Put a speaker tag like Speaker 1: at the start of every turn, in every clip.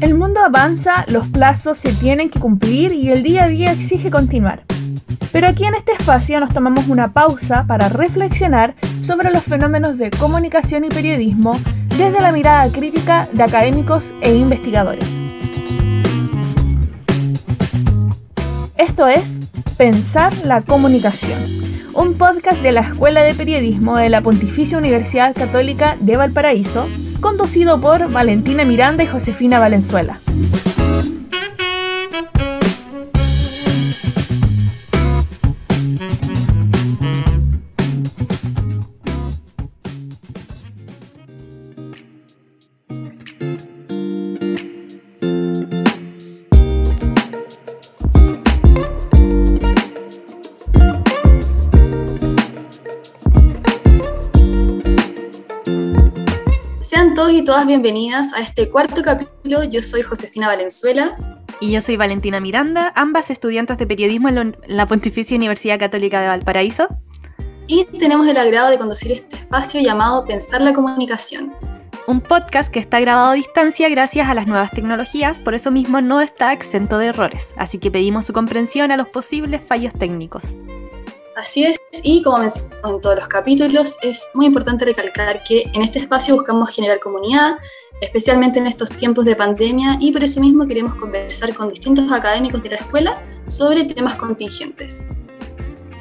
Speaker 1: El mundo avanza, los plazos se tienen que cumplir y el día a día exige continuar. Pero aquí en este espacio nos tomamos una pausa para reflexionar sobre los fenómenos de comunicación y periodismo desde la mirada crítica de académicos e investigadores. Esto es Pensar la Comunicación, un podcast de la Escuela de Periodismo de la Pontificia Universidad Católica de Valparaíso, conducido por Valentina Miranda y Josefina Valenzuela.
Speaker 2: Todas bienvenidas a este cuarto capítulo. Yo soy Josefina Valenzuela.
Speaker 3: Y yo soy Valentina Miranda, ambas estudiantes de periodismo en la Pontificia Universidad Católica de Valparaíso.
Speaker 2: Y tenemos el agrado de conducir este espacio llamado Pensar la Comunicación.
Speaker 3: Un podcast que está grabado a distancia gracias a las nuevas tecnologías, por eso mismo no está exento de errores, así que pedimos su comprensión a los posibles fallos técnicos.
Speaker 2: Así es, y como mencionamos en todos los capítulos, es muy importante recalcar que en este espacio buscamos generar comunidad, especialmente en estos tiempos de pandemia, y por eso mismo queremos conversar con distintos académicos de la escuela sobre temas contingentes.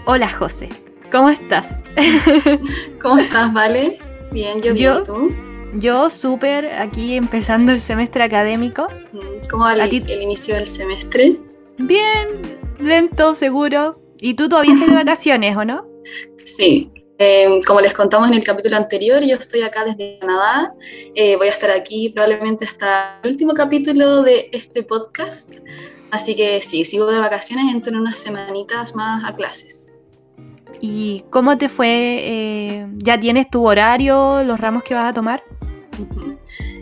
Speaker 3: Hola José, ¿cómo estás?
Speaker 2: ¿Cómo estás, Vale? Bien, yo bien, ¿tú?
Speaker 3: Yo súper aquí empezando el semestre académico.
Speaker 2: Mm, ¿Cómo va el, el inicio del semestre?
Speaker 3: Bien, lento, seguro, ¿Y tú todavía estás de vacaciones o no?
Speaker 2: Sí, em, como les contamos en el capítulo anterior, yo estoy acá desde Canadá. Eh, voy a estar aquí probablemente hasta el último capítulo de este podcast. Así que sí, sigo de vacaciones, entro en unas semanitas más a clases.
Speaker 3: ¿Y cómo te fue? Eh, ¿Ya tienes tu horario, los ramos que vas a tomar?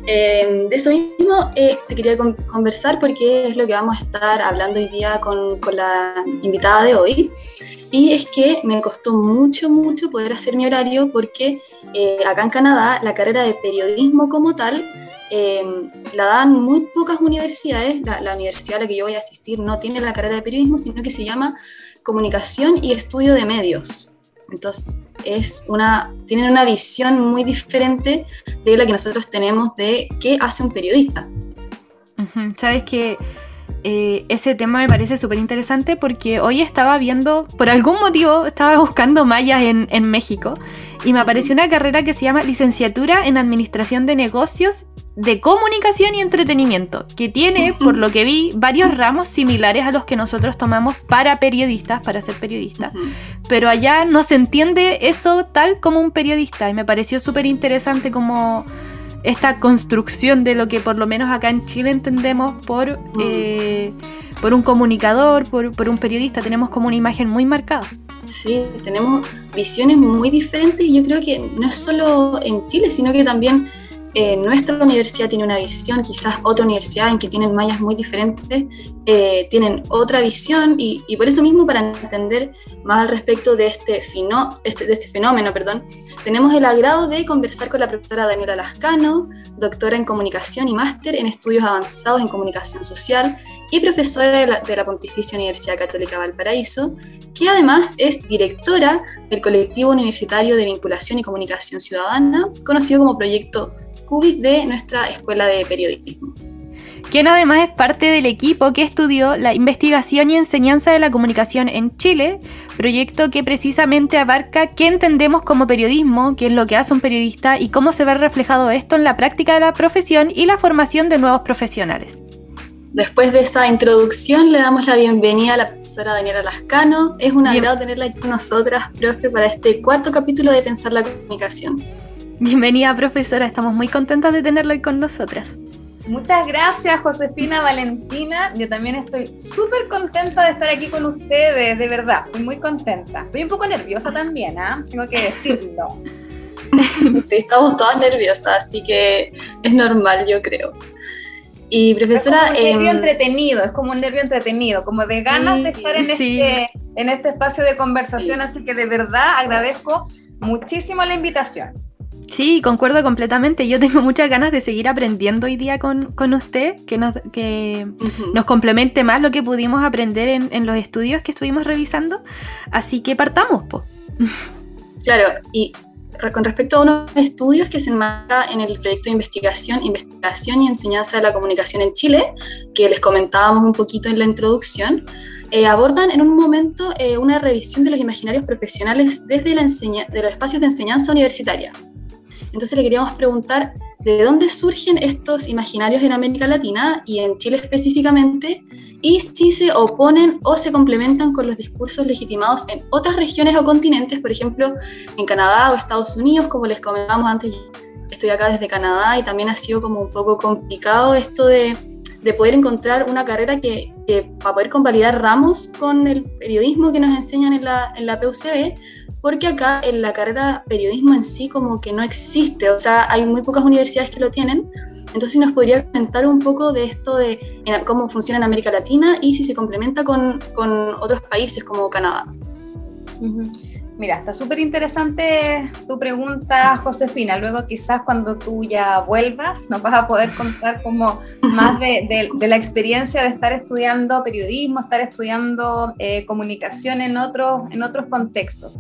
Speaker 2: Em, de eso mismo eh, te quería conversar porque es lo que vamos a estar hablando hoy día con, con, la invitada de hoy. Y es que me costó mucho, mucho poder hacer mi horario porque eh, acá en Canadá la carrera de periodismo como tal em, la dan muy pocas universidades. La, la, universidad a la que yo voy a asistir no tiene la carrera de periodismo, sino que se llama comunicación y estudio de medios. Entonces, es una, tienen una visión muy diferente de la que nosotros tenemos de qué hace un periodista.
Speaker 3: Sabes que eh, ese tema me parece súper interesante porque hoy estaba viendo, por algún motivo, estaba buscando mallas en, en México y me apareció una carrera que se llama Licenciatura en Administración de Negocios de Comunicación y Entretenimiento, que tiene, por lo que vi, varios ramos similares a los que nosotros tomamos para periodistas, para ser periodistas. Pero allá no se entiende eso tal como un periodista y me pareció súper interesante como esta construcción de lo que por lo menos acá en Chile entendemos por, mm. eh, por un comunicador, por, por un periodista, tenemos como una imagen muy marcada.
Speaker 2: Sí, tenemos visiones muy diferentes y yo creo que no es solo en Chile, sino que también eh, nuestra universidad tiene una visión, quizás otra universidad en que tienen mallas muy diferentes, eh, tienen otra visión y, por eso mismo para entender más al respecto de este, este, de este fenómeno, perdón, tenemos el agrado de conversar con la profesora Daniela Lascano, doctora en comunicación y máster en estudios avanzados en comunicación social y profesora de la, de la Pontificia Universidad Católica Valparaíso, que además es directora del colectivo universitario de vinculación y comunicación ciudadana, conocido como Proyecto De nuestra Escuela de Periodismo.
Speaker 3: Quien además es parte del equipo que estudió la investigación y enseñanza de la comunicación en Chile, proyecto que precisamente abarca qué entendemos como periodismo, qué es lo que hace un periodista y cómo se ve reflejado esto en la práctica de la profesión y la formación de nuevos profesionales.
Speaker 2: Después de esa introducción, le damos la bienvenida a la profesora Daniela Lascano. Es un agrado tenerla aquí con nosotras, profe, para este cuarto capítulo de Pensar la Comunicación.
Speaker 3: Bienvenida, profesora. Estamos muy contentas de tenerla hoy con nosotras.
Speaker 4: Muchas gracias, Josefina Valentina. Yo también estoy súper contenta de estar aquí con ustedes, de verdad. Estoy muy contenta. Estoy un poco nerviosa también, ¿ah? Tengo que decirlo.
Speaker 2: Sí, estamos todas nerviosas, así que es normal, yo creo. Y profesora...
Speaker 4: Es como un nervio em, entretenido, es como un nervio entretenido, como de ganas de estar en, este, en este espacio de conversación, así que de verdad agradezco muchísimo la invitación.
Speaker 3: Sí, concuerdo completamente. Yo tengo muchas ganas de seguir aprendiendo hoy día con, usted, que, nos, que nos complemente más lo que pudimos aprender en, los estudios que estuvimos revisando. Así que partamos, po.
Speaker 2: Claro, y con respecto a unos estudios que se enmarca en el proyecto de investigación, investigación y enseñanza de la comunicación en Chile, que les comentábamos un poquito en la introducción, eh, abordan en un momento eh, una revisión de los imaginarios profesionales desde la de los espacios de enseñanza universitaria. Entonces le queríamos preguntar de dónde surgen estos imaginarios en América Latina y en Chile específicamente, y si se oponen o se complementan con los discursos legitimados en otras regiones o continentes, por ejemplo, en Canadá o Estados Unidos, como les comentábamos antes, estoy acá desde Canadá y también ha sido como un poco complicado esto de, de poder encontrar una carrera que, para poder convalidar ramos con el periodismo que nos enseñan en la, en la PUCB, porque acá en la carrera periodismo en sí como que no existe, o sea, hay muy pocas universidades que lo tienen. Entonces nos podría comentar un poco de esto de cómo funciona en América Latina y si se complementa con, con otros países como Canadá.
Speaker 4: Mira, está súper interesante tu pregunta, Josefina. Luego quizás cuando tú ya vuelvas nos vas a poder contar como más de, de, la experiencia de estar estudiando periodismo, estar estudiando eh, comunicación en otros, en otros contextos.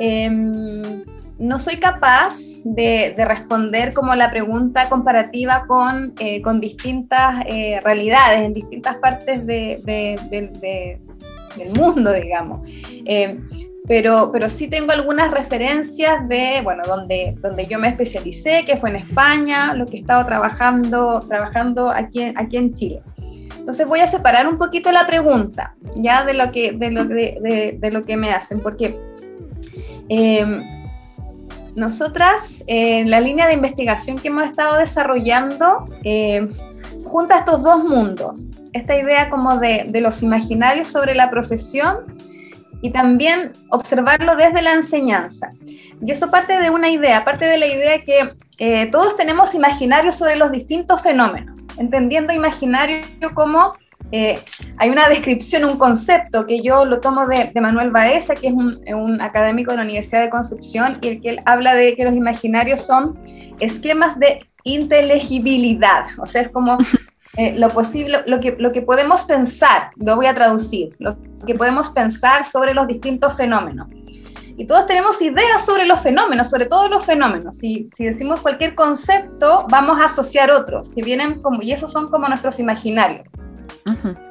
Speaker 4: Em, no soy capaz de, responder como la pregunta comparativa con, eh, con distintas eh, realidades en distintas partes de, del mundo, digamos. Em, pero, pero sí tengo algunas referencias de, bueno, donde, donde yo me especialicé, que fue en España, lo que he estado trabajando, trabajando aquí, aquí en Chile. Entonces voy a separar un poquito la pregunta, ya de lo que, de lo, de, de lo que me hacen, porque Em, nosotras, en la línea de investigación que hemos estado desarrollando, eh, junta estos dos mundos, esta idea como de, los imaginarios sobre la profesión y también observarlo desde la enseñanza. Y eso parte de una idea, parte de la idea que eh, todos tenemos imaginarios sobre los distintos fenómenos, entendiendo imaginario como eh, hay una descripción, un concepto que yo lo tomo de, Manuel Baeza, que es un, académico de la Universidad de Concepción, y el que él habla de que los imaginarios son esquemas de inteligibilidad, o sea, es como eh, lo posible, lo que, lo que podemos pensar, lo voy a traducir, lo que podemos pensar sobre los distintos fenómenos. Y todos tenemos ideas sobre los fenómenos, sobre todos los fenómenos. Si, si decimos cualquier concepto, vamos a asociar otros, que vienen como, y esos son como nuestros imaginarios.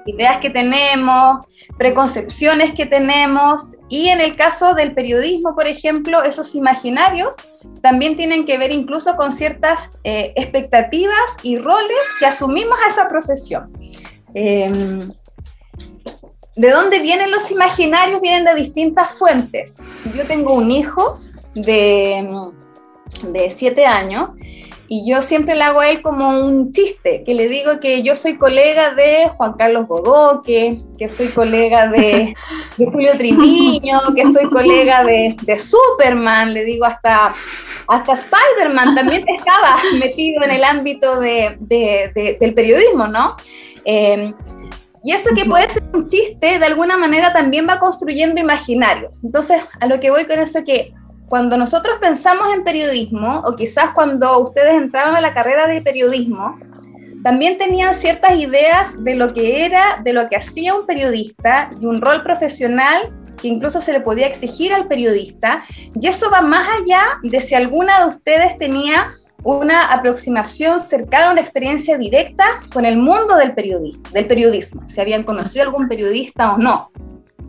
Speaker 4: Ideas que tenemos, preconcepciones que tenemos y en el caso del periodismo, por ejemplo, esos imaginarios también tienen que ver incluso con ciertas eh, expectativas y roles que asumimos a esa profesión. Em, ¿De dónde vienen los imaginarios? Vienen de distintas fuentes. Yo tengo un hijo de, de siete años y yo siempre le hago a él como un chiste, que le digo que yo soy colega de Juan Carlos Bodoque, que soy colega de, Julio Triviño, que soy colega de, Superman, le digo hasta, hasta Spider-Man también estaba metido en el ámbito de, del periodismo, ¿no? Em, y eso que puede ser un chiste, de alguna manera también va construyendo imaginarios. Entonces, a lo que voy con eso que cuando nosotros pensamos en periodismo, o quizás cuando ustedes entraron a la carrera de periodismo, también tenían ciertas ideas de lo que era, de lo que hacía un periodista y un rol profesional que incluso se le podía exigir al periodista. Y eso va más allá de si alguna de ustedes tenía una aproximación cercana, una experiencia directa con el mundo del periodismo, del periodismo, si habían conocido algún periodista o no.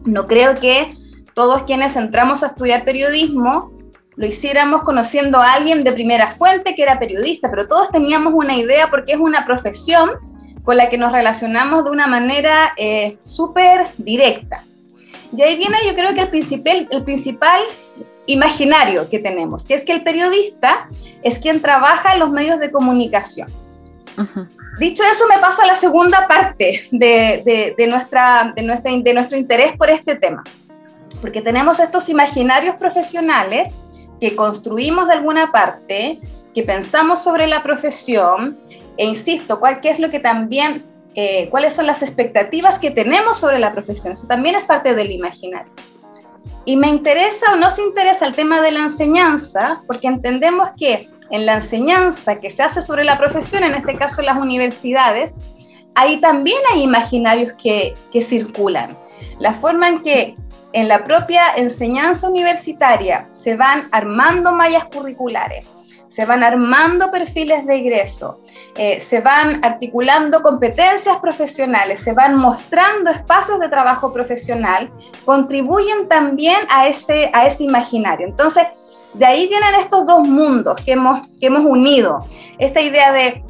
Speaker 4: No creo que todos quienes entramos a estudiar periodismo lo hiciéramos conociendo a alguien de primera fuente que era periodista, pero todos teníamos una idea porque es una profesión con la que nos relacionamos de una manera eh, súper directa. Y ahí viene yo creo que el principal, el principal imaginario que tenemos, que es que el periodista es quien trabaja en los medios de comunicación. Dicho eso, me paso a la segunda parte de, de, nuestra, de, nuestra, de nuestro interés por este tema porque tenemos estos imaginarios profesionales que construimos de alguna parte, que pensamos sobre la profesión, e insisto, ¿cuál, es lo que también, eh, cuáles son las expectativas que tenemos sobre la profesión? Eso también es parte del imaginario. y me interesa o no se interesa el tema de la enseñanza, porque entendemos que en la enseñanza que se hace sobre la profesión, en este caso en las universidades, ahí también hay imaginarios que, que circulan. La forma en que en la propia enseñanza universitaria se van armando mallas curriculares, se van armando perfiles de egreso, eh, se van articulando competencias profesionales, se van mostrando espacios de trabajo profesional, contribuyen también a ese, a ese imaginario. Entonces, de ahí vienen estos dos mundos que hemos, que hemos unido. Esta idea de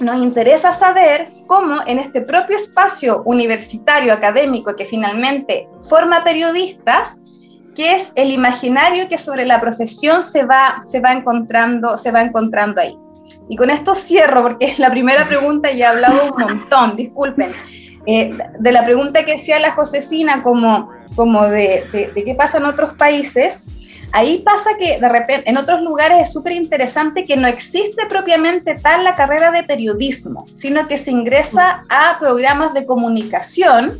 Speaker 4: nos interesa saber cómo en este propio espacio universitario académico que finalmente forma periodistas, qué es el imaginario que sobre la profesión se va, se va, encontrando, se va encontrando ahí. Y con esto cierro, porque la primera pregunta ya he hablado un montón, disculpen. Eh, de la pregunta que hacía la Josefina, como, como de, de, qué pasa en otros países, ahí pasa que de repente en otros lugares es súper interesante que no existe propiamente tal la carrera de periodismo, sino que se ingresa a programas de comunicación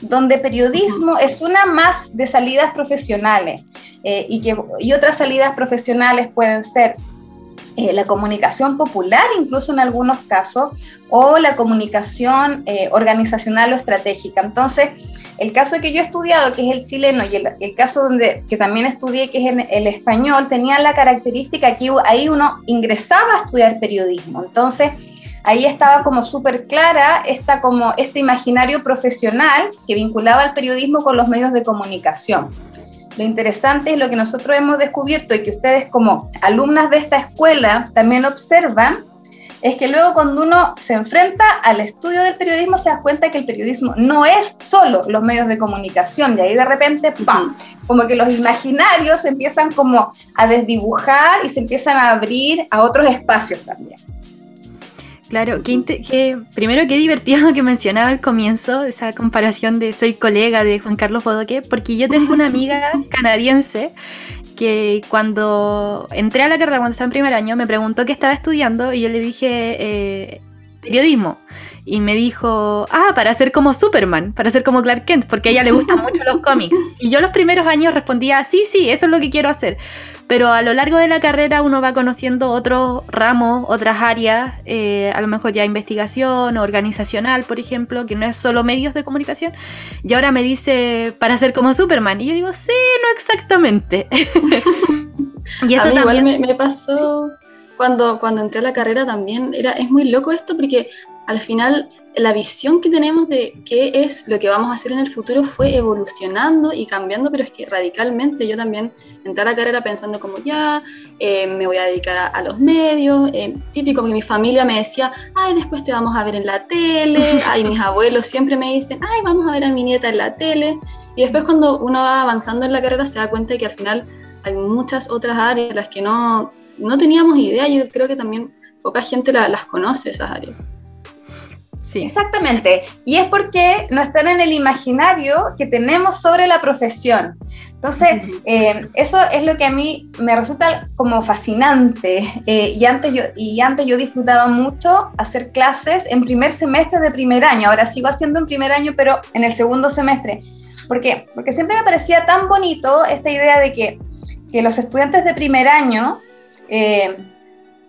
Speaker 4: donde periodismo es una más de salidas profesionales eh, y, que, y otras salidas profesionales pueden ser eh, la comunicación popular, incluso en algunos casos, o la comunicación eh, organizacional o estratégica. Entonces, el caso que yo he estudiado, que es el chileno, y el, caso donde, que también estudié, que es el español, tenía la característica que ahí uno ingresaba a estudiar periodismo. Entonces, ahí estaba como súper clara esta, como este imaginario profesional que vinculaba al periodismo con los medios de comunicación. Lo interesante es lo que nosotros hemos descubierto y que ustedes como alumnas de esta escuela también observan, es que luego cuando uno se enfrenta al estudio del periodismo se da cuenta que el periodismo no es solo los medios de comunicación y ahí de repente, ¡pam! Como que los imaginarios se empiezan como a desdibujar y se empiezan a abrir a otros espacios también.
Speaker 3: Claro, que, primero qué divertido que mencionaba al comienzo esa comparación de soy colega de Juan Carlos Bodoque, porque yo tengo una amiga canadiense que cuando entré a la carrera, cuando estaba en primer año, me preguntó qué estaba estudiando y yo le dije eh, periodismo. Y me dijo, ah, para ser como Superman, para ser como Clark Kent, porque a ella le gustan mucho los cómics. Y yo los primeros años respondía, sí, sí, eso es lo que quiero hacer pero a lo largo de la carrera uno va conociendo otros ramos, otras áreas, eh, a lo mejor ya investigación, organizacional, por ejemplo, que no es solo medios de comunicación, y ahora me dice para ser como Superman, y yo digo, sí, no exactamente.
Speaker 2: y eso también... igual me, pasó cuando, cuando entré a la carrera también, era, es muy loco esto porque al final la visión que tenemos de qué es lo que vamos a hacer en el futuro fue evolucionando y cambiando, pero es que radicalmente yo también entré a la carrera pensando como ya, eh, me voy a dedicar a, los medios, eh, típico que mi familia me decía, ay, después te vamos a ver en la tele, ay, mis abuelos siempre me dicen, ay, vamos a ver a mi nieta en la tele, y después cuando uno va avanzando en la carrera se da cuenta de que al final hay muchas otras áreas las que no, no teníamos idea, yo creo que también poca gente las conoce esas áreas.
Speaker 4: Sí. Exactamente. Y es porque no están en el imaginario que tenemos sobre la profesión. Entonces, eh, eso es lo que a mí me resulta como fascinante. Eh, y, antes yo, y antes yo disfrutaba mucho hacer clases en primer semestre de primer año. Ahora sigo haciendo en primer año, pero en el segundo semestre. ¿Por qué? Porque siempre me parecía tan bonito esta idea de que, que los estudiantes de primer año eh,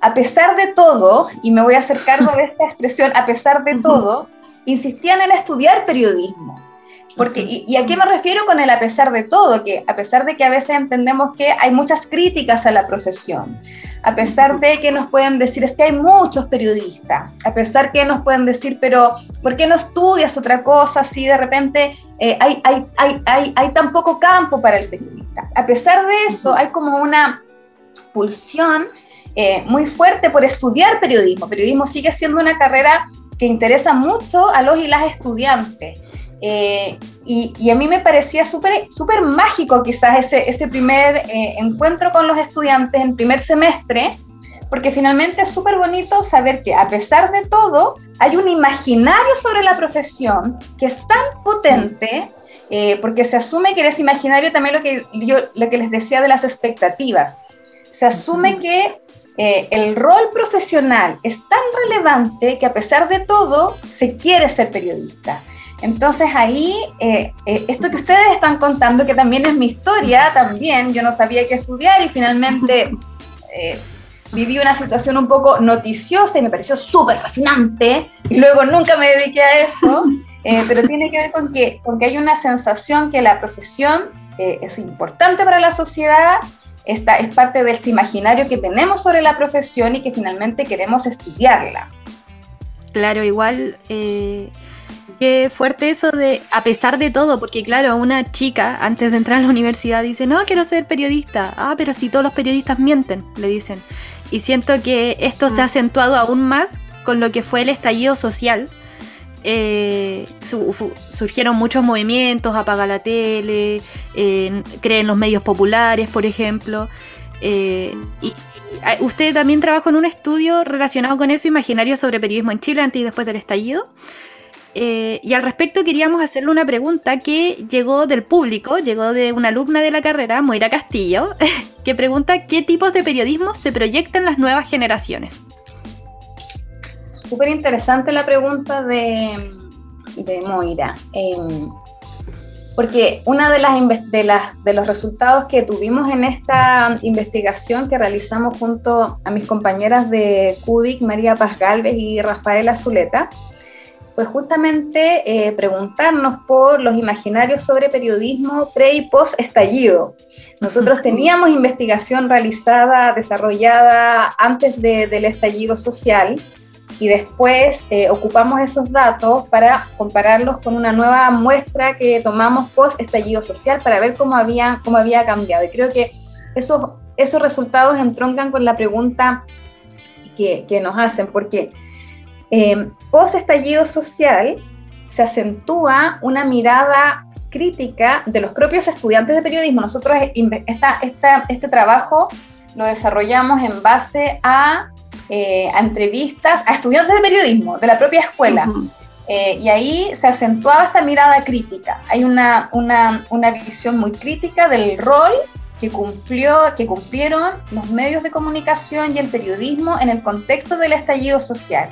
Speaker 4: a pesar de todo, y me voy a hacer cargo de esta expresión, a pesar de todo, insistían en estudiar periodismo. Porque, y, a qué me refiero con el a pesar de todo? Que a pesar de que a veces entendemos que hay muchas críticas a la profesión, a pesar de que nos pueden decir, es que hay muchos periodistas, a pesar que nos pueden decir, pero ¿por qué no estudias otra cosa si de repente eh, hay, hay, hay, hay, hay tan poco campo para el periodista? A pesar de eso, hay como una pulsión eh, muy fuerte por estudiar periodismo. Periodismo sigue siendo una carrera que interesa mucho a los y las estudiantes. Eh, y, a mí me parecía súper mágico quizás ese, ese primer eh, encuentro con los estudiantes en primer semestre, porque finalmente es súper bonito saber que a pesar de todo hay un imaginario sobre la profesión que es tan potente, porque se asume que ese imaginario también lo que, yo, lo que les decía de las expectativas. Se asume que eh, el rol profesional es tan relevante que a pesar de todo se quiere ser periodista. Entonces ahí, eh, eh, esto que ustedes están contando, que también es mi historia, también yo no sabía qué estudiar y finalmente viví una situación un poco noticiosa y me pareció súper fascinante y luego nunca me dediqué a eso, pero tiene que ver con que, con que hay una sensación que la profesión es importante para la sociedad, esta es parte de este imaginario que tenemos sobre la profesión y que finalmente queremos estudiarla.
Speaker 3: Claro, igual Qué fuerte eso de, a pesar de todo, porque claro, una chica antes de entrar a la universidad dice, no, quiero ser periodista. Ah, pero si todos los periodistas mienten, le dicen. Y siento que esto se ha mm. acentuado aún más con lo que fue el estallido social. Eh, surgieron muchos movimientos, apaga la tele, eh, creen los medios populares, por ejemplo. Eh, y, usted también trabajó en un estudio relacionado con eso, imaginario sobre periodismo en Chile antes y después del estallido. Eh, y al respecto queríamos hacerle una pregunta que llegó del público, llegó de una alumna de la carrera, Moira Castillo, que pregunta qué tipos de periodismo se proyectan las nuevas generaciones.
Speaker 4: Súper interesante la pregunta de, de Moira. Em, porque una de las, de las de los resultados que tuvimos en esta investigación que realizamos junto a mis compañeras de CUBIC, María Paz Galvez y Rafaela Zuleta, fue justamente eh, preguntarnos por los imaginarios sobre periodismo pre y post estallido. Nosotros teníamos investigación realizada, desarrollada antes del estallido social y después eh, ocupamos esos datos para compararlos con una nueva muestra que tomamos post estallido social para ver cómo había, cómo había cambiado. Y creo que esos, esos resultados entroncan con la pregunta que, que nos hacen, porque eh, post estallido social se acentúa una mirada crítica de los propios estudiantes de periodismo. Nosotros esta, este trabajo lo desarrollamos en base a, eh, entrevistas a estudiantes de periodismo de la propia escuela. Eh, y ahí se acentuaba esta mirada crítica. Hay una, una, una, visión muy crítica del rol que, cumplió, que cumplieron los medios de comunicación y el periodismo en el contexto del estallido social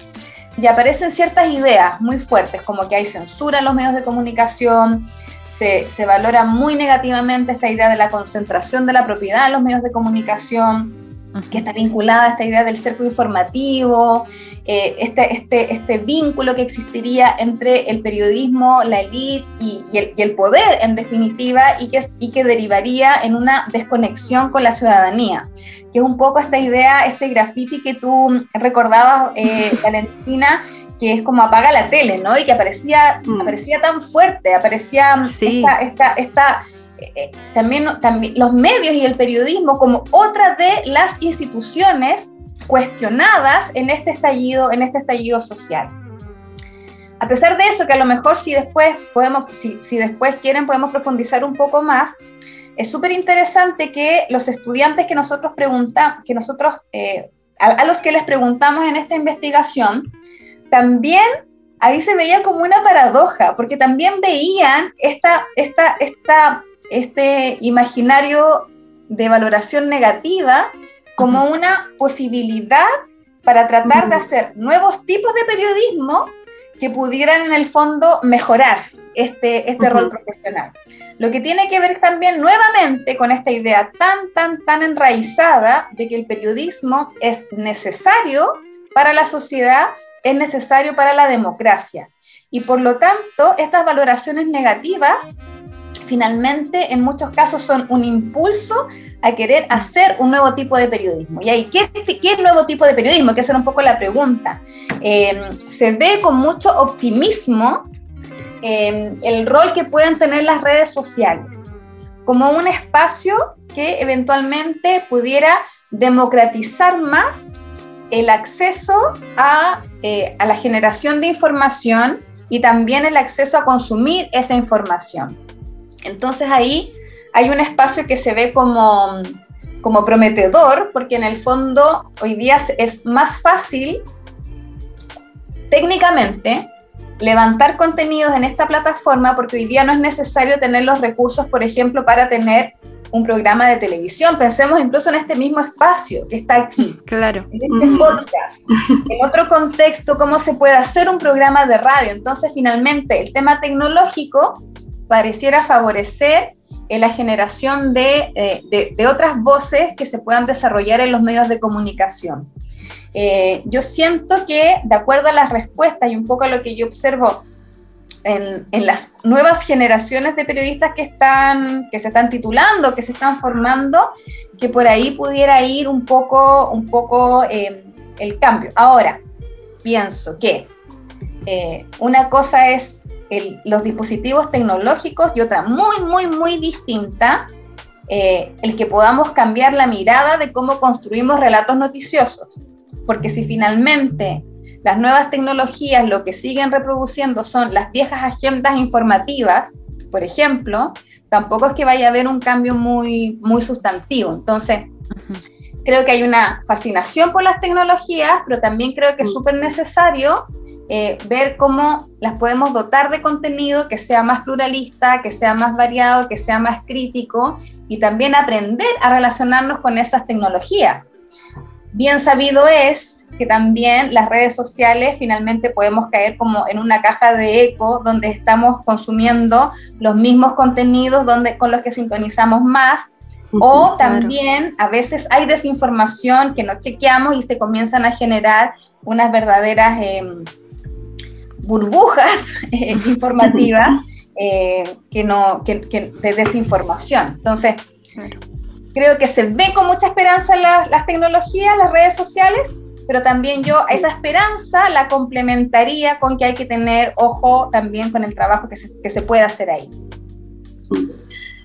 Speaker 4: y aparecen ciertas ideas muy fuertes, como que hay censura en los medios de comunicación, se, se, valora muy negativamente esta idea de la concentración de la propiedad en los medios de comunicación, que está vinculada a esta idea del cerco informativo, eh, este, este, este vínculo que existiría entre el periodismo, la élite y, el, y, el, poder, en definitiva, y que, y que derivaría en una desconexión con la ciudadanía que es un poco esta idea, este graffiti que tú recordabas, eh, Valentina, que es como apaga la tele, ¿no? Y que aparecía, mm. aparecía tan fuerte, aparecía esta, esta, esta eh, también, también los medios y el periodismo como otra de las instituciones cuestionadas en este estallido, en este estallido social. A pesar de eso, que a lo mejor si después podemos, si, si después quieren podemos profundizar un poco más, es súper interesante que los estudiantes que nosotros preguntamos, que nosotros, eh, a, los que les preguntamos en esta investigación, también ahí se veía como una paradoja, porque también veían esta, esta, esta, este imaginario de valoración negativa como una posibilidad para tratar de hacer nuevos tipos de periodismo que pudieran en el fondo mejorar este, este rol profesional. Lo que tiene que ver también nuevamente con esta idea tan, tan, tan enraizada de que el periodismo es necesario para la sociedad, es necesario para la democracia. Y por lo tanto, estas valoraciones negativas finalmente en muchos casos son un impulso a querer hacer un nuevo tipo de periodismo. Y ahí, ¿qué, qué nuevo tipo de periodismo? Que esa era un poco la pregunta. Eh, se ve con mucho optimismo Em, el rol que pueden tener las redes sociales como un espacio que eventualmente pudiera democratizar más el acceso a, eh, a, la generación de información y también el acceso a consumir esa información. Entonces ahí hay un espacio que se ve como, como prometedor, porque en el fondo hoy día es más fácil técnicamente levantar contenidos en esta plataforma porque hoy día no es necesario tener los recursos, por ejemplo, para tener un programa de televisión, pensemos incluso en este mismo espacio que está aquí,
Speaker 3: claro.
Speaker 4: en este podcast, en otro contexto, cómo se puede hacer un programa de radio. Entonces, finalmente, el tema tecnológico pareciera favorecer en la generación eh, de, de, otras voces que se puedan desarrollar en los medios de comunicación. Eh, yo siento que, de acuerdo a las respuestas y un poco a lo que yo observo en, en, las nuevas generaciones de periodistas que, están, que se están titulando, que se están formando, que por ahí pudiera ir un poco, un poco eh, el cambio. Ahora, pienso que una cosa es los dispositivos tecnológicos y otra muy, muy, muy distinta, eh, el que podamos cambiar la mirada de cómo construimos relatos noticiosos. Porque si finalmente las nuevas tecnologías lo que siguen reproduciendo son las viejas agendas informativas, por ejemplo, tampoco es que vaya a haber un cambio muy, muy sustantivo. Entonces, creo que hay una fascinación por las tecnologías, pero también creo que es súper necesario eh, ver cómo las podemos dotar de contenido que sea más pluralista, que sea más variado, que sea más crítico y también aprender a relacionarnos con esas tecnologías. Bien sabido es que también las redes sociales finalmente podemos caer como en una caja de eco donde estamos consumiendo los mismos contenidos donde, con los que sintonizamos más o también a veces hay desinformación que no chequeamos y se comienzan a generar unas verdaderas... Em, burbujas eh, informativas eh, que no, que, de desinformación. Entonces, creo que se ve con mucha esperanza las, las tecnologías, las redes sociales, pero también yo esa esperanza la complementaría con que hay que tener ojo también con el trabajo que se, que se puede hacer ahí.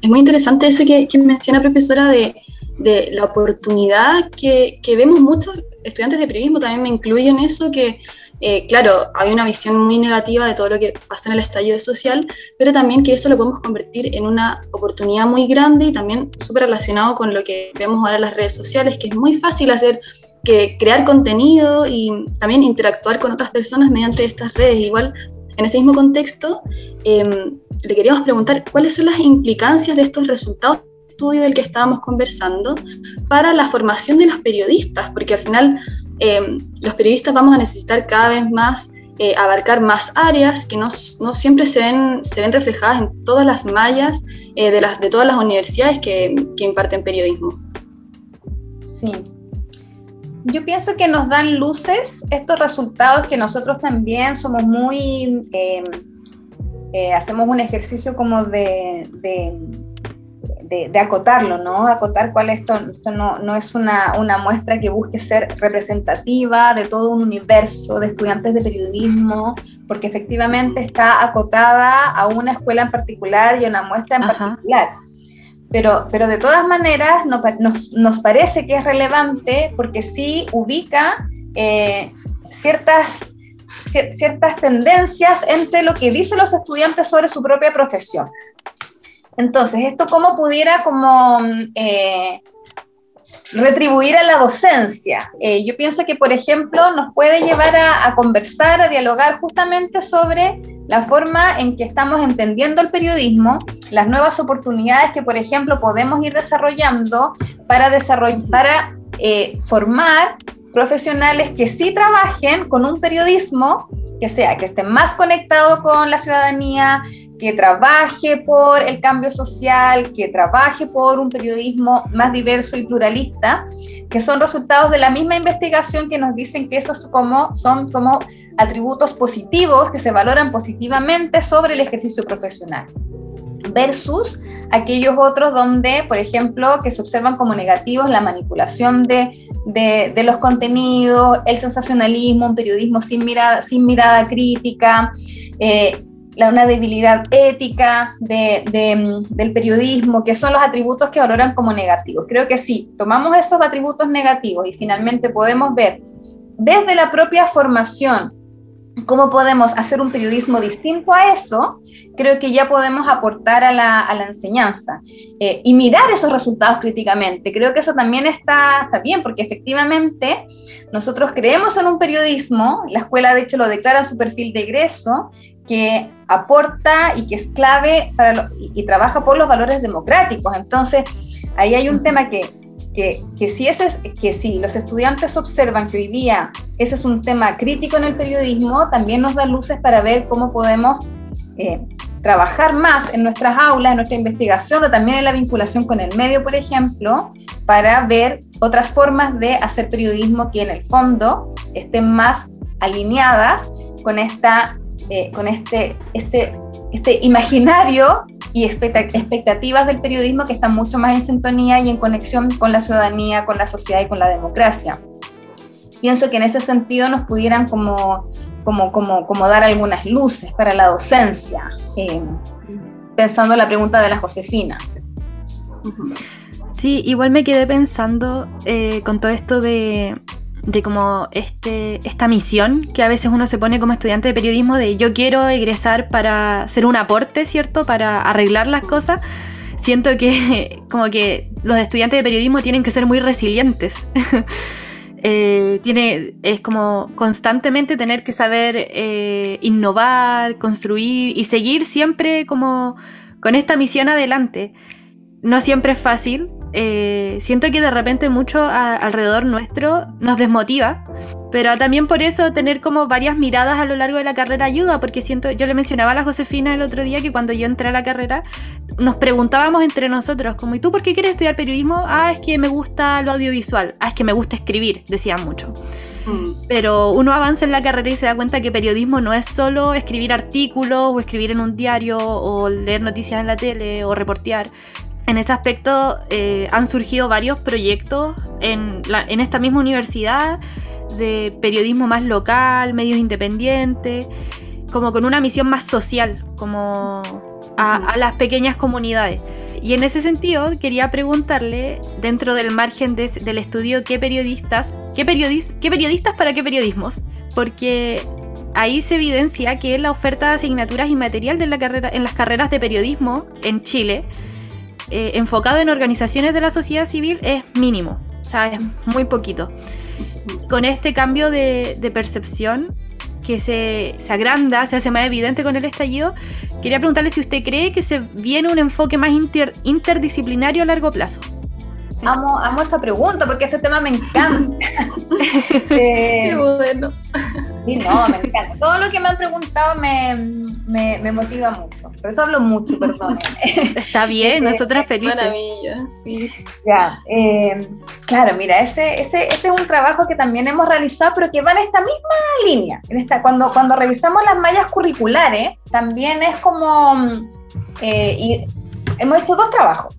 Speaker 2: Es muy interesante eso que, que menciona profesora de, de la oportunidad que, que, vemos muchos estudiantes de periodismo, también me incluyo en eso, que eh, claro, hay una visión muy negativa de todo lo que pasó en el estallido social, pero también que eso lo podemos convertir en una oportunidad muy grande y también súper relacionado con lo que vemos ahora en las redes sociales, que es muy fácil hacer que crear contenido y también interactuar con otras personas mediante estas redes. Igual, en ese mismo contexto, em, le queríamos preguntar cuáles son las implicancias de estos resultados de estudio del que estábamos conversando para la formación de los periodistas, porque al final Em, los periodistas vamos a necesitar cada vez más eh, abarcar más áreas que no, siempre se ven, se ven reflejadas en todas las mallas eh, de, las, de todas las universidades que, imparten periodismo.
Speaker 4: Sí, yo pienso que nos dan luces estos resultados que nosotros también somos muy, em, eh, hacemos un ejercicio como de, acotarlo, ¿no? Acotar cuál esto, esto no, no es una, una, muestra que busque ser representativa de todo un universo de estudiantes de periodismo, porque efectivamente está acotada a una escuela en particular y a una muestra en particular. Pero, pero de todas maneras nos, nos, parece que es relevante porque sí ubica eh, ciertas ciertas tendencias entre lo que dicen los estudiantes sobre su propia profesión. Entonces, ¿esto cómo pudiera como eh, retribuir a la docencia? Eh, yo pienso que, por ejemplo, nos puede llevar a, conversar, a dialogar justamente sobre la forma en que estamos entendiendo el periodismo, las nuevas oportunidades que, por ejemplo, podemos ir desarrollando para, para eh, formar profesionales que sí trabajen con un periodismo que sea, que esté más conectado con la ciudadanía, que trabaje por el cambio social, que trabaje por un periodismo más diverso y pluralista, que son resultados de la misma investigación que nos dicen que esos como, son como atributos positivos que se valoran positivamente sobre el ejercicio profesional, versus aquellos otros donde, por ejemplo, que se observan como negativos la manipulación de, de, los contenidos, el sensacionalismo, un periodismo sin mirada, sin mirada crítica, eh, la, una debilidad ética de, del periodismo, que son los atributos que valoran como negativos. Creo que sí, tomamos esos atributos negativos y finalmente podemos ver desde la propia formación cómo podemos hacer un periodismo distinto a eso, creo que ya podemos aportar a la, a la enseñanza eh, y mirar esos resultados críticamente. Creo que eso también está, está, bien, porque efectivamente nosotros creemos en un periodismo, la escuela de hecho lo declara en su perfil de egreso, que aporta y que es clave para y, trabaja por los valores democráticos. Entonces, ahí hay un tema que, que, que, si ese es, que si los estudiantes observan que hoy día ese es un tema crítico en el periodismo, también nos da luces para ver cómo podemos eh, trabajar más en nuestras aulas, en nuestra investigación o también en la vinculación con el medio, por ejemplo, para ver otras formas de hacer periodismo que en el fondo estén más alineadas con, esta, eh, con este, este, este imaginario y expectativas del periodismo que están mucho más en sintonía y en conexión con la ciudadanía, con la sociedad y con la democracia. Pienso que en ese sentido nos pudieran como, como, como, como dar algunas luces para la docencia, eh, pensando en la pregunta de la Josefina.
Speaker 3: Sí, igual me quedé pensando eh, con todo esto de, de como este, esta misión que a veces uno se pone como estudiante de periodismo de yo quiero egresar para ser un aporte, ¿cierto? Para arreglar las cosas. Siento que como que los estudiantes de periodismo tienen que ser muy resilientes. Eh, tiene, es como constantemente tener que saber eh, innovar, construir y seguir siempre como con esta misión adelante. No siempre es fácil, eh, siento que de repente mucho alrededor nuestro nos desmotiva, pero también por eso tener como varias miradas a lo largo de la carrera ayuda, porque siento, yo le mencionaba a la Josefina el otro día que cuando yo entré a la carrera nos preguntábamos entre nosotros, como, ¿y tú por qué quieres estudiar periodismo? Ah, es que me gusta lo audiovisual, ah, es que me gusta escribir, decían mucho. Mm. Pero uno avanza en la carrera y se da cuenta que periodismo no es solo escribir artículos o escribir en un diario o leer noticias en la tele o reportear en ese aspecto eh, han surgido varios proyectos en, esta misma universidad de periodismo más local, medios independientes, como con una misión más social, como a, las pequeñas comunidades. Y en ese sentido quería preguntarle, dentro del margen del estudio, ¿qué periodistas, qué, qué periodistas para qué periodismos? Porque ahí se evidencia que la oferta de asignaturas y material de la carrera, en las carreras de periodismo en Chile eh, enfocado en organizaciones de la sociedad civil es mínimo, o sea, es muy poquito. Con este cambio de, percepción que se, se, agranda, se hace más evidente con el estallido, quería preguntarle si usted cree que se viene un enfoque más interdisciplinario a largo plazo.
Speaker 4: Amo, amo esa pregunta porque este tema me encanta.
Speaker 2: Qué eh, bueno.
Speaker 4: Sí, no, me encanta. Todo lo que me han preguntado me, me, me motiva mucho. Por eso hablo mucho, perdón.
Speaker 3: Está bien, este, nosotras felices.
Speaker 2: Maravilla, sí.
Speaker 4: Ya, eh, claro, mira, ese, ese, ese es un trabajo que también hemos realizado, pero que va en esta misma línea. En esta, cuando, cuando revisamos las mallas curriculares, también es como... Eh, y hemos hecho dos trabajos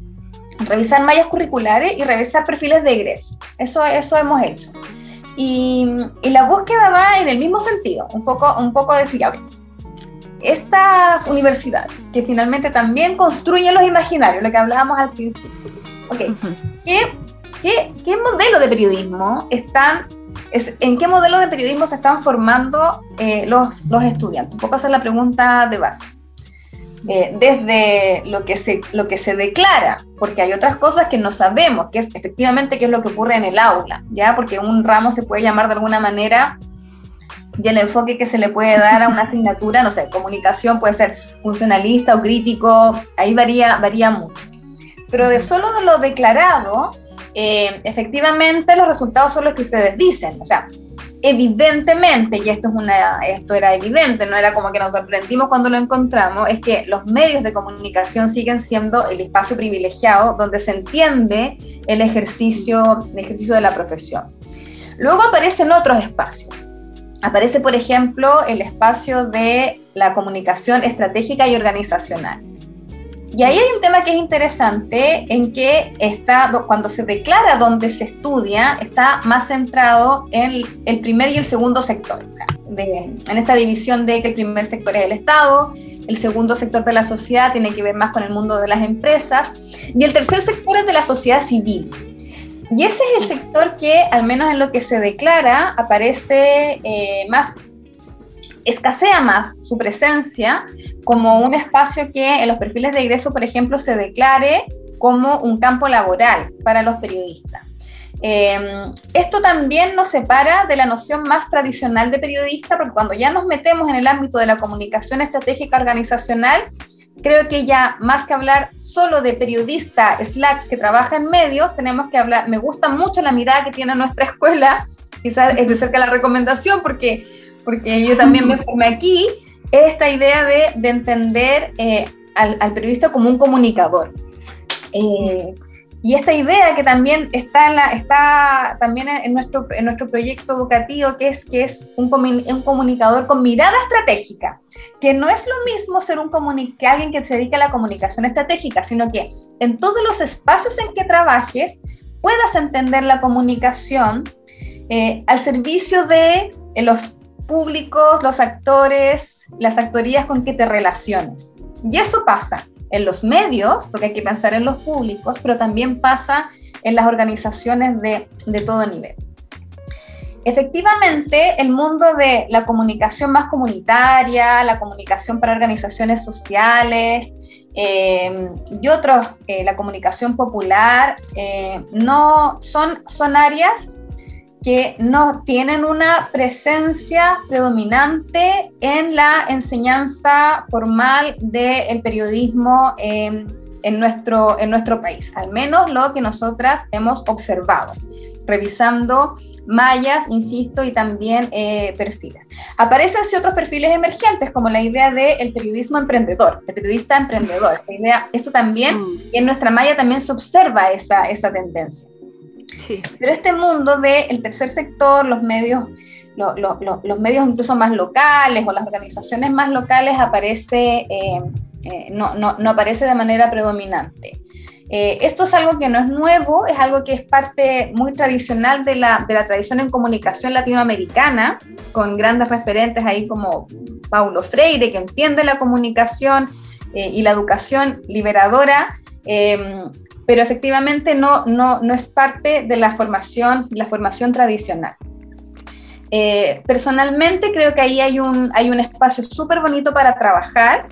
Speaker 4: revisar mallas curriculares y revisar perfiles de egreso. Eso, eso hemos hecho. Y, y, la búsqueda va en el mismo sentido, un poco, un poco decir, estas universidades que finalmente también construyen los imaginarios, lo que hablábamos al principio, okay, ¿qué, qué, qué modelo de periodismo están, es, en qué modelo de periodismo se están formando eh, los, los estudiantes? Un poco esa es la pregunta de base. Eh, desde lo que, se, lo que se declara, porque hay otras cosas que no sabemos, que es efectivamente qué es lo que ocurre en el aula, ¿ya? Porque un ramo se puede llamar de alguna manera y el enfoque que se le puede dar a una asignatura, no sé, comunicación puede ser funcionalista o crítico, ahí varía, varía mucho. Pero de solo de lo declarado, eh, efectivamente los resultados son los que ustedes dicen, o sea, evidentemente, y esto, es una, esto era evidente, no era como que nos sorprendimos cuando lo encontramos, es que los medios de comunicación siguen siendo el espacio privilegiado donde se entiende el ejercicio, el ejercicio de la profesión. Luego aparecen otros espacios. Aparece, por ejemplo, el espacio de la comunicación estratégica y organizacional. Y ahí hay un tema que es interesante en que está, cuando se declara dónde se estudia, está más centrado en el primer y el segundo sector. en esta división de que el primer sector es el Estado, el segundo sector de la sociedad tiene que ver más con el mundo de las empresas y el tercer sector es de la sociedad civil. Y ese es el sector que, al menos en lo que se declara, aparece eh, más escasea más su presencia como un espacio que en los perfiles de ingreso, por ejemplo, se declare como un campo laboral para los periodistas. Em, esto también nos separa de la noción más tradicional de periodista, porque cuando ya nos metemos en el ámbito de la comunicación estratégica organizacional, creo que ya más que hablar solo de periodista slacks que trabaja en medios, tenemos que hablar, me gusta mucho la mirada que tiene nuestra escuela, quizás es de cerca la recomendación porque, porque yo también me formé aquí, esta idea de, de entender eh, al, periodista como un comunicador. Eh, y esta idea que también está, en nuestro, proyecto educativo, que es que es un, un comunicador con mirada estratégica, que no es lo mismo ser un que alguien que se dedica a la comunicación estratégica, sino que en todos los espacios en que trabajes puedas entender la comunicación eh, al servicio de eh, los públicos, los actores, las actorías con que te relaciones. Y eso pasa en los medios, porque hay que pensar en los públicos, pero también pasa en las organizaciones de, de todo nivel. Efectivamente, el mundo de la comunicación más comunitaria, la comunicación para organizaciones sociales eh, y otros, eh, la comunicación popular, eh, no son, son áreas que no tienen una presencia predominante en la enseñanza formal del periodismo en, nuestro, en nuestro país, al menos lo que nosotras hemos observado, revisando mallas, insisto, y también eh, perfiles. Aparecen así otros perfiles emergentes, como la idea del periodismo emprendedor, el periodista emprendedor. idea, esto también, mm. en nuestra malla también se observa esa, esa tendencia. Pero este mundo del tercer sector, los medios, los medios incluso más locales o las organizaciones más locales aparece, eh, eh, no, no, no, aparece de manera predominante. Eh, esto es algo que no es nuevo, es algo que es parte muy tradicional de la, de la tradición en comunicación latinoamericana, con grandes referentes ahí como Paulo Freire, que entiende la comunicación y la educación liberadora, pero efectivamente no, no, no es parte de la formación, la formación tradicional. Eh, personalmente creo que ahí hay un, hay un espacio súper bonito para trabajar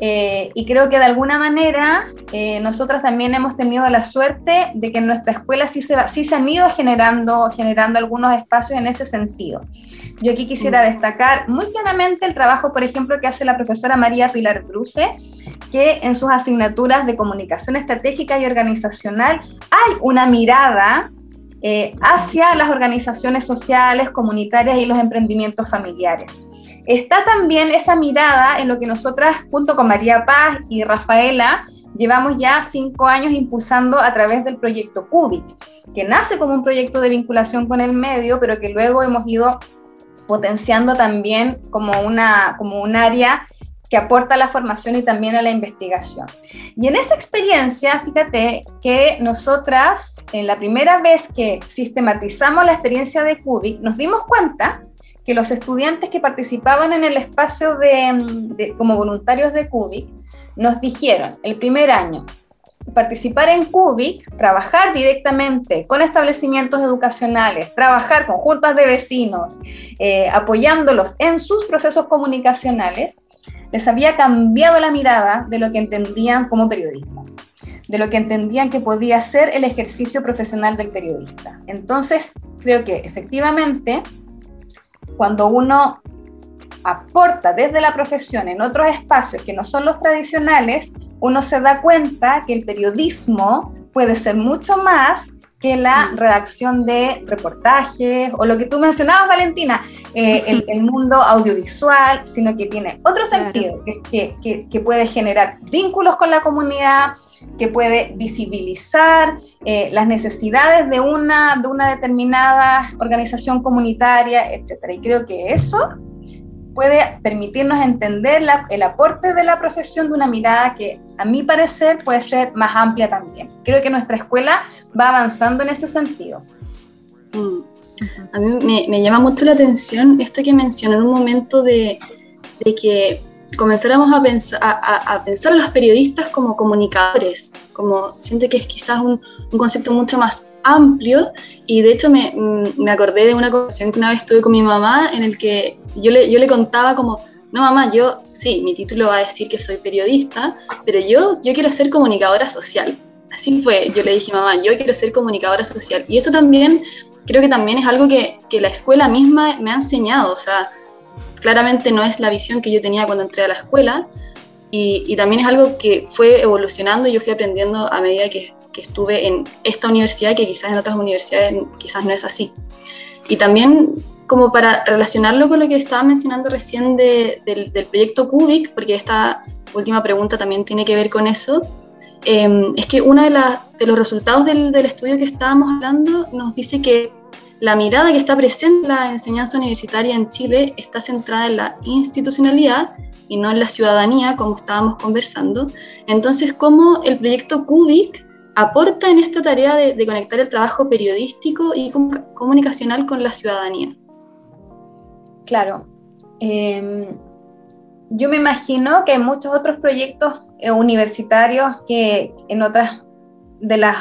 Speaker 4: eh, y creo que de alguna manera eh, nosotras también hemos tenido la suerte de que en nuestra escuela sí se, sí se han ido generando, generando algunos espacios en ese sentido. Yo aquí quisiera mm. destacar muy claramente el trabajo, por ejemplo, que hace la profesora María Pilar Bruce, que en sus asignaturas de comunicación estratégica y organizacional hay una mirada eh, hacia las organizaciones sociales, comunitarias y los emprendimientos familiares. Está también esa mirada en lo que nosotras, junto con María Paz y Rafaela, llevamos ya cinco años impulsando a través del proyecto CUBIC, que nace como un proyecto de vinculación con el medio, pero que luego hemos ido potenciando también como, una, como un área que aporta a la formación y también a la investigación. Y en esa experiencia, fíjate que nosotras, en la primera vez que sistematizamos la experiencia de CUBIC, nos dimos cuenta que los estudiantes que participaban en el espacio de, como voluntarios de CUBIC nos dijeron el primer año, participar en CUBIC, trabajar directamente con establecimientos educacionales, trabajar con juntas de vecinos, eh, apoyándolos en sus procesos comunicacionales, les había cambiado la mirada de lo que entendían como periodismo, de lo que entendían que podía ser el ejercicio profesional del periodista. Entonces, creo que efectivamente cuando uno aporta desde la profesión en otros espacios que no son los tradicionales, uno se da cuenta que el periodismo puede ser mucho más que la redacción de reportajes o lo que tú mencionabas, Valentina, eh, el, mundo audiovisual, sino que tiene otro sentido, que, que, que, puede generar vínculos con la comunidad, que puede visibilizar eh, las necesidades de una, de una determinada organización comunitaria, etc. Y creo que eso puede permitirnos entender el aporte de la profesión de una mirada que, a mi parecer, puede ser más amplia también. Creo que nuestra escuela va avanzando en ese sentido.
Speaker 2: Mm. A mí me, llama mucho la atención esto que mencionó en un momento de, de que comenzáramos a pensar, a, pensar los periodistas como comunicadores, como siento que es quizás un, un concepto mucho más amplio y de hecho me, mm, me, acordé de una conversación que una vez tuve con mi mamá en el que yo le, yo le contaba como, no mamá, yo sí, mi título va a decir que soy periodista, pero yo, yo quiero ser comunicadora social. Así fue, yo le dije, mamá, yo quiero ser comunicadora social. Y eso también, creo que también es algo que, que la escuela misma me ha enseñado, o sea, claramente no es la visión que yo tenía cuando entré a la escuela, y, también es algo que fue evolucionando y yo fui aprendiendo a medida que, que, estuve en esta universidad, que quizás en otras universidades quizás no es así. Y también como para relacionarlo con lo que estaba mencionando recién del, del, proyecto Cubic, porque esta última pregunta también tiene que ver con eso, em, es que uno de, de, los resultados del, del, estudio que estábamos hablando nos dice que la mirada que está presente en la enseñanza universitaria en Chile está centrada en la institucionalidad y no en la ciudadanía, como estábamos conversando. Entonces, ¿cómo el proyecto Cubic aporta en esta tarea de, conectar el trabajo periodístico y comunicacional con la ciudadanía?
Speaker 4: Claro. Em, yo me imagino que hay muchos otros proyectos eh, universitarios que en otras de las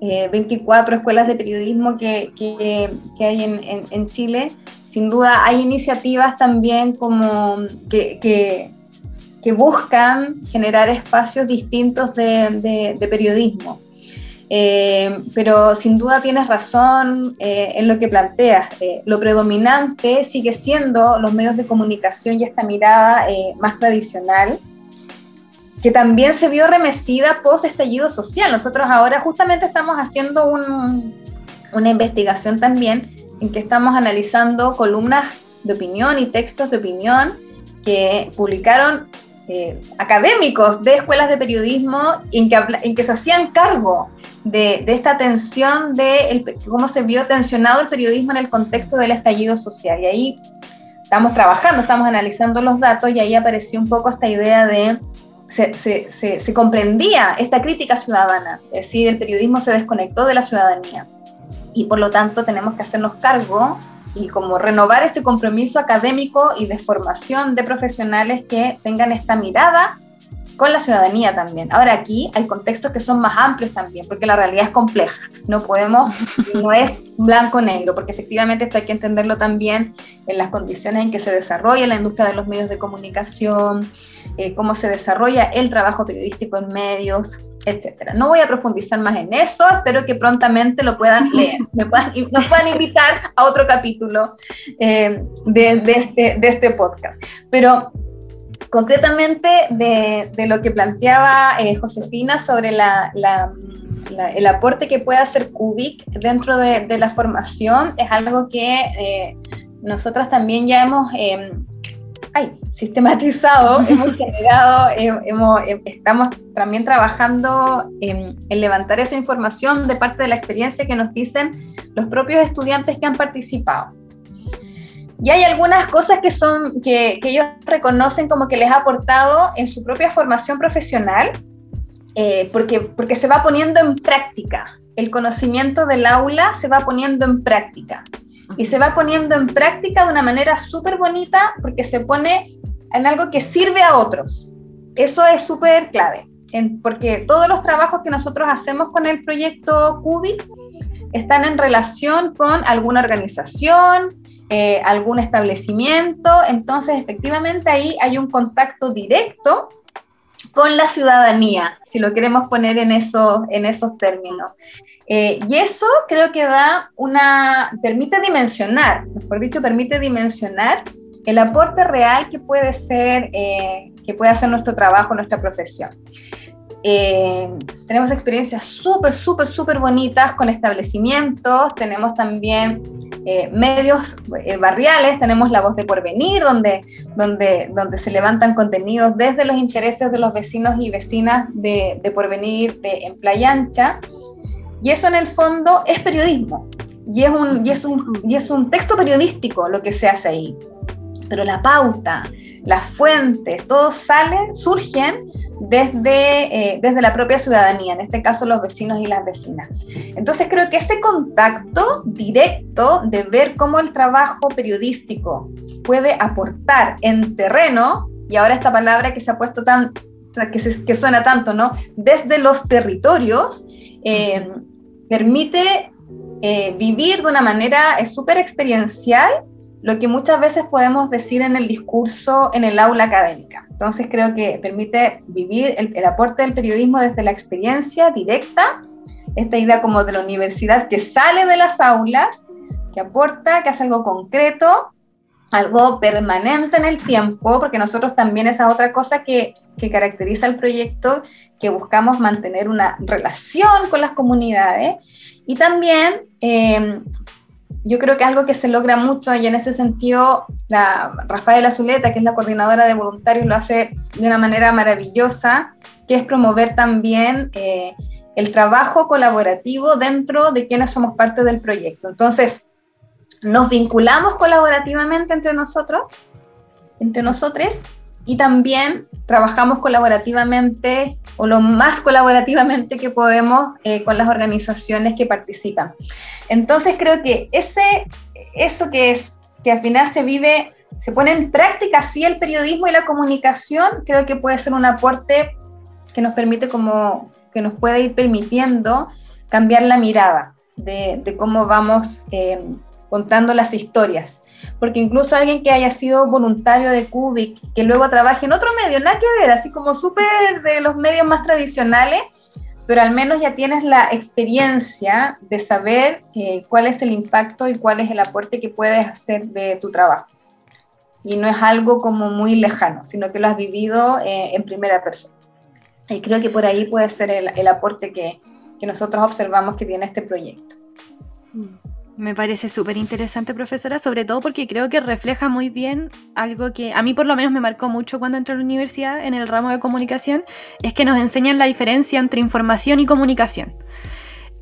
Speaker 4: 24 eh, escuelas de periodismo que, hay en, Chile. Sin duda hay iniciativas también como que, buscan generar espacios distintos de, periodismo. Eh, pero sin duda tienes razón eh, en lo que planteas. lo predominante sigue siendo los medios de comunicación y esta mirada más tradicional que también se vio remecida post estallido social. Nosotros ahora justamente estamos haciendo una investigación también en que estamos analizando columnas de opinión y textos de opinión que publicaron eh, académicos de escuelas de periodismo en que, en que se hacían cargo de, esta tensión, de cómo se vio tensionado el periodismo en el contexto del estallido social. Y ahí estamos trabajando, estamos analizando los datos y ahí apareció un poco esta idea de se, comprendía esta crítica ciudadana, es decir, el periodismo se desconectó de la ciudadanía y por lo tanto tenemos que hacernos cargo y como renovar este compromiso académico y de formación de profesionales que tengan esta mirada con la ciudadanía también. Ahora aquí hay contextos que son más amplios también, porque la realidad es compleja. No podemos, no es blanco-negro, porque efectivamente esto hay que entenderlo también en las condiciones en que se desarrolla la industria de los medios de comunicación, eh, cómo se desarrolla el trabajo periodístico en medios, etcétera. No voy a profundizar más en eso, espero que prontamente lo puedan leer, me puedan, nos puedan invitar a otro capítulo eh, de, este, de, este, podcast. Pero concretamente de, de lo que planteaba eh, Josefina sobre la, la, el aporte que puede hacer Cubic dentro de, la formación, es algo que nosotras también ya hemos sistematizado, hemos generado, hemos, estamos también trabajando en, levantar esa información de parte de la experiencia que nos dicen los propios estudiantes que han participado. Y hay algunas cosas que, son, que, ellos reconocen como que les ha aportado en su propia formación profesional, eh, porque, porque se va poniendo en práctica. El conocimiento del aula se va poniendo en práctica y se va poniendo en práctica de una manera súper bonita porque se pone en algo que sirve a otros. Eso es súper clave, porque todos los trabajos que nosotros hacemos con el proyecto Cubic están en relación con alguna organización, eh, algún establecimiento, entonces efectivamente ahí hay un contacto directo con la ciudadanía, si lo queremos poner en, eso, en esos términos. Eh, y eso creo que da una, permite dimensionar, mejor dicho, permite dimensionar el aporte real que puede ser, eh, que puede hacer nuestro trabajo, nuestra profesión. Eh, tenemos experiencias súper, súper, súper bonitas con establecimientos, tenemos también medios barriales, tenemos La Voz de Porvenir, donde, donde, donde se levantan contenidos desde los intereses de los vecinos y vecinas de, de Porvenir de, en Playa Ancha. Y eso en el fondo es periodismo. Y es un, y es un, y es un texto periodístico lo que se hace ahí. Pero la pauta, las fuentes, todo sale, surgen desde, eh, desde la propia ciudadanía, en este caso los vecinos y las vecinas. Entonces creo que ese contacto directo de ver cómo el trabajo periodístico puede aportar en terreno, y ahora esta palabra que se ha puesto tan, que, suena tanto, ¿no? Desde los territorios, eh, permite eh, vivir de una manera súper experiencial lo que muchas veces podemos decir en el discurso en el aula académica. Entonces creo que permite vivir el, aporte del periodismo desde la experiencia directa, esta idea como de la universidad que sale de las aulas, que aporta, que hace algo concreto algo permanente en el tiempo, porque nosotros también esa otra cosa que, que caracteriza el proyecto, que buscamos mantener una relación con las comunidades y también eh, yo creo que algo que se logra mucho y en ese sentido la Rafaela Zuleta, que es la coordinadora de voluntarios, lo hace de una manera maravillosa, que es promover también eh, el trabajo colaborativo dentro de quienes somos parte del proyecto. Entonces, nos vinculamos colaborativamente entre nosotros, entre nosotros, y también trabajamos colaborativamente o lo más colaborativamente que podemos eh, con las organizaciones que participan. Entonces creo que ese, eso que es, que al final se vive, se pone en práctica así el periodismo y la comunicación, creo que puede ser un aporte que nos permite como, que nos puede ir permitiendo cambiar la mirada de, cómo vamos eh, contando las historias porque incluso alguien que haya sido voluntario de Cubic, que luego trabaje en otro medio, nada que ver, así como súper de los medios más tradicionales, pero al menos ya tienes la experiencia de saber eh, cuál es el impacto y cuál es el aporte que puedes hacer de tu trabajo. Y no es algo como muy lejano, sino que lo has vivido eh, en primera persona. Y creo que por ahí puede ser el, el aporte que, que nosotros observamos que tiene este proyecto.
Speaker 3: Mm. Me parece súper interesante, profesora, sobre todo porque creo que refleja muy bien algo que a mí por lo menos me marcó mucho cuando entré a la universidad en el ramo de comunicación, es que nos enseñan la diferencia entre información y comunicación.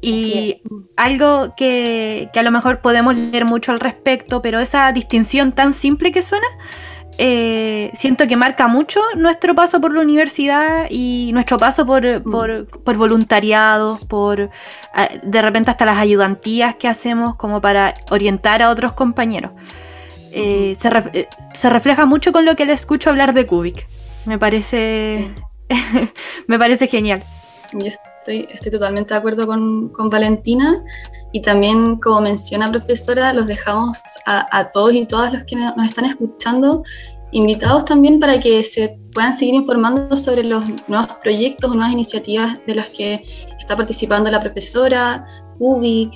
Speaker 3: Y algo que, que, a lo mejor podemos leer mucho al respecto, pero esa distinción tan simple que suena, eh, siento que marca mucho nuestro paso por la universidad y nuestro paso por, mm. por, voluntariado, por ah, de repente hasta las ayudantías que hacemos como para orientar a otros compañeros. Eh, eh, se, refleja mucho con lo que le escucho hablar de Kubik. Me parece, me parece genial.
Speaker 2: Yo estoy, estoy totalmente de acuerdo con, con Valentina y también, como menciona profesora, los dejamos a, todos y todas los que nos están escuchando invitados también para que se puedan seguir informando sobre los nuevos proyectos o nuevas iniciativas de las que está participando la profesora, Kubik,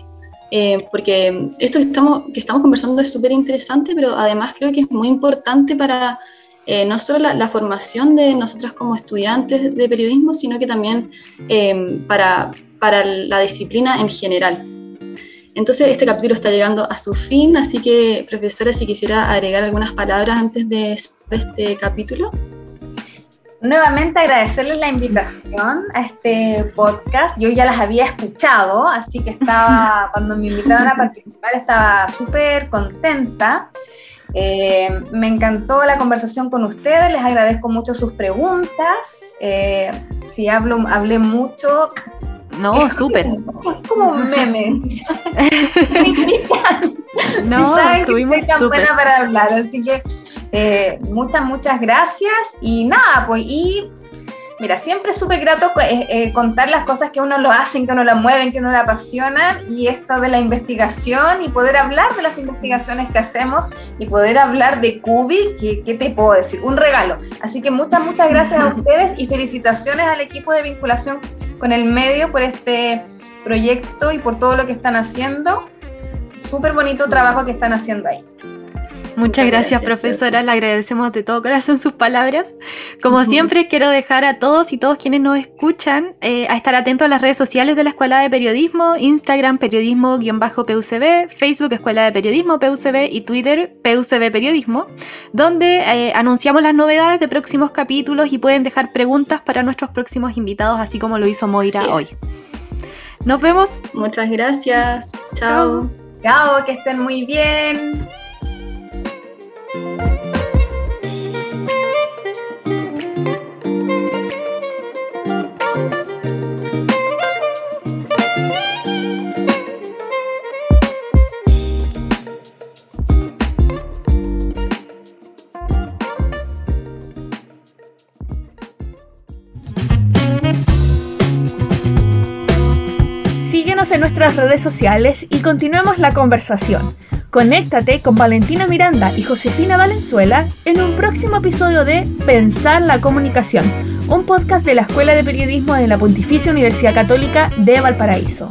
Speaker 2: eh, porque esto que estamos, que estamos conversando es súper interesante, pero además creo que es muy importante para eh, no solo la, formación de nosotros como estudiantes de periodismo, sino que también eh, para, para la disciplina en general. Entonces este capítulo está llegando a su fin, así que profesora, si quisiera agregar algunas palabras antes de este capítulo.
Speaker 4: Nuevamente agradecerles la invitación a este podcast. Yo ya las había escuchado, así que estaba, cuando me invitaron a participar, estaba súper contenta. Eh, me encantó la conversación con ustedes, les agradezco mucho sus preguntas. Eh, si hablo, hablé mucho,
Speaker 3: no, súper.
Speaker 4: Es como un meme.
Speaker 3: no, estuvimos súper.
Speaker 4: buena para hablar, así que eh, muchas, muchas gracias. Y nada, pues, y mira, siempre es súper grato eh, eh, contar las cosas que uno lo hacen, que uno la mueven, que uno la apasiona, y esto de la investigación y poder hablar de las investigaciones que hacemos y poder hablar de Cubi, que, ¿qué te puedo decir? Un regalo. Así que muchas, muchas gracias a ustedes y felicitaciones al equipo de vinculación con el medio por este proyecto y por todo lo que están haciendo. Súper bonito trabajo que están haciendo ahí.
Speaker 3: Muchas, gracias, profesora, le agradecemos de todo corazón sus palabras. Como siempre, quiero dejar a todos y todos quienes nos escuchan eh, a estar atentos a las redes sociales de la Escuela de Periodismo, Instagram periodismo-pucb, Facebook Escuela de Periodismo PUCB y Twitter PUCB Periodismo, donde eh, anunciamos las novedades de próximos capítulos y pueden dejar preguntas para nuestros próximos invitados, así como lo hizo Moira hoy. Nos vemos.
Speaker 2: Muchas gracias. Chao.
Speaker 4: Chao, que estén muy bien.
Speaker 1: Síguenos en nuestras redes sociales y continuemos la conversación. Conéctate con Valentina Miranda y Josefina Valenzuela en un próximo episodio de Pensar la Comunicación, un podcast de la Escuela de Periodismo de la Pontificia Universidad Católica de Valparaíso.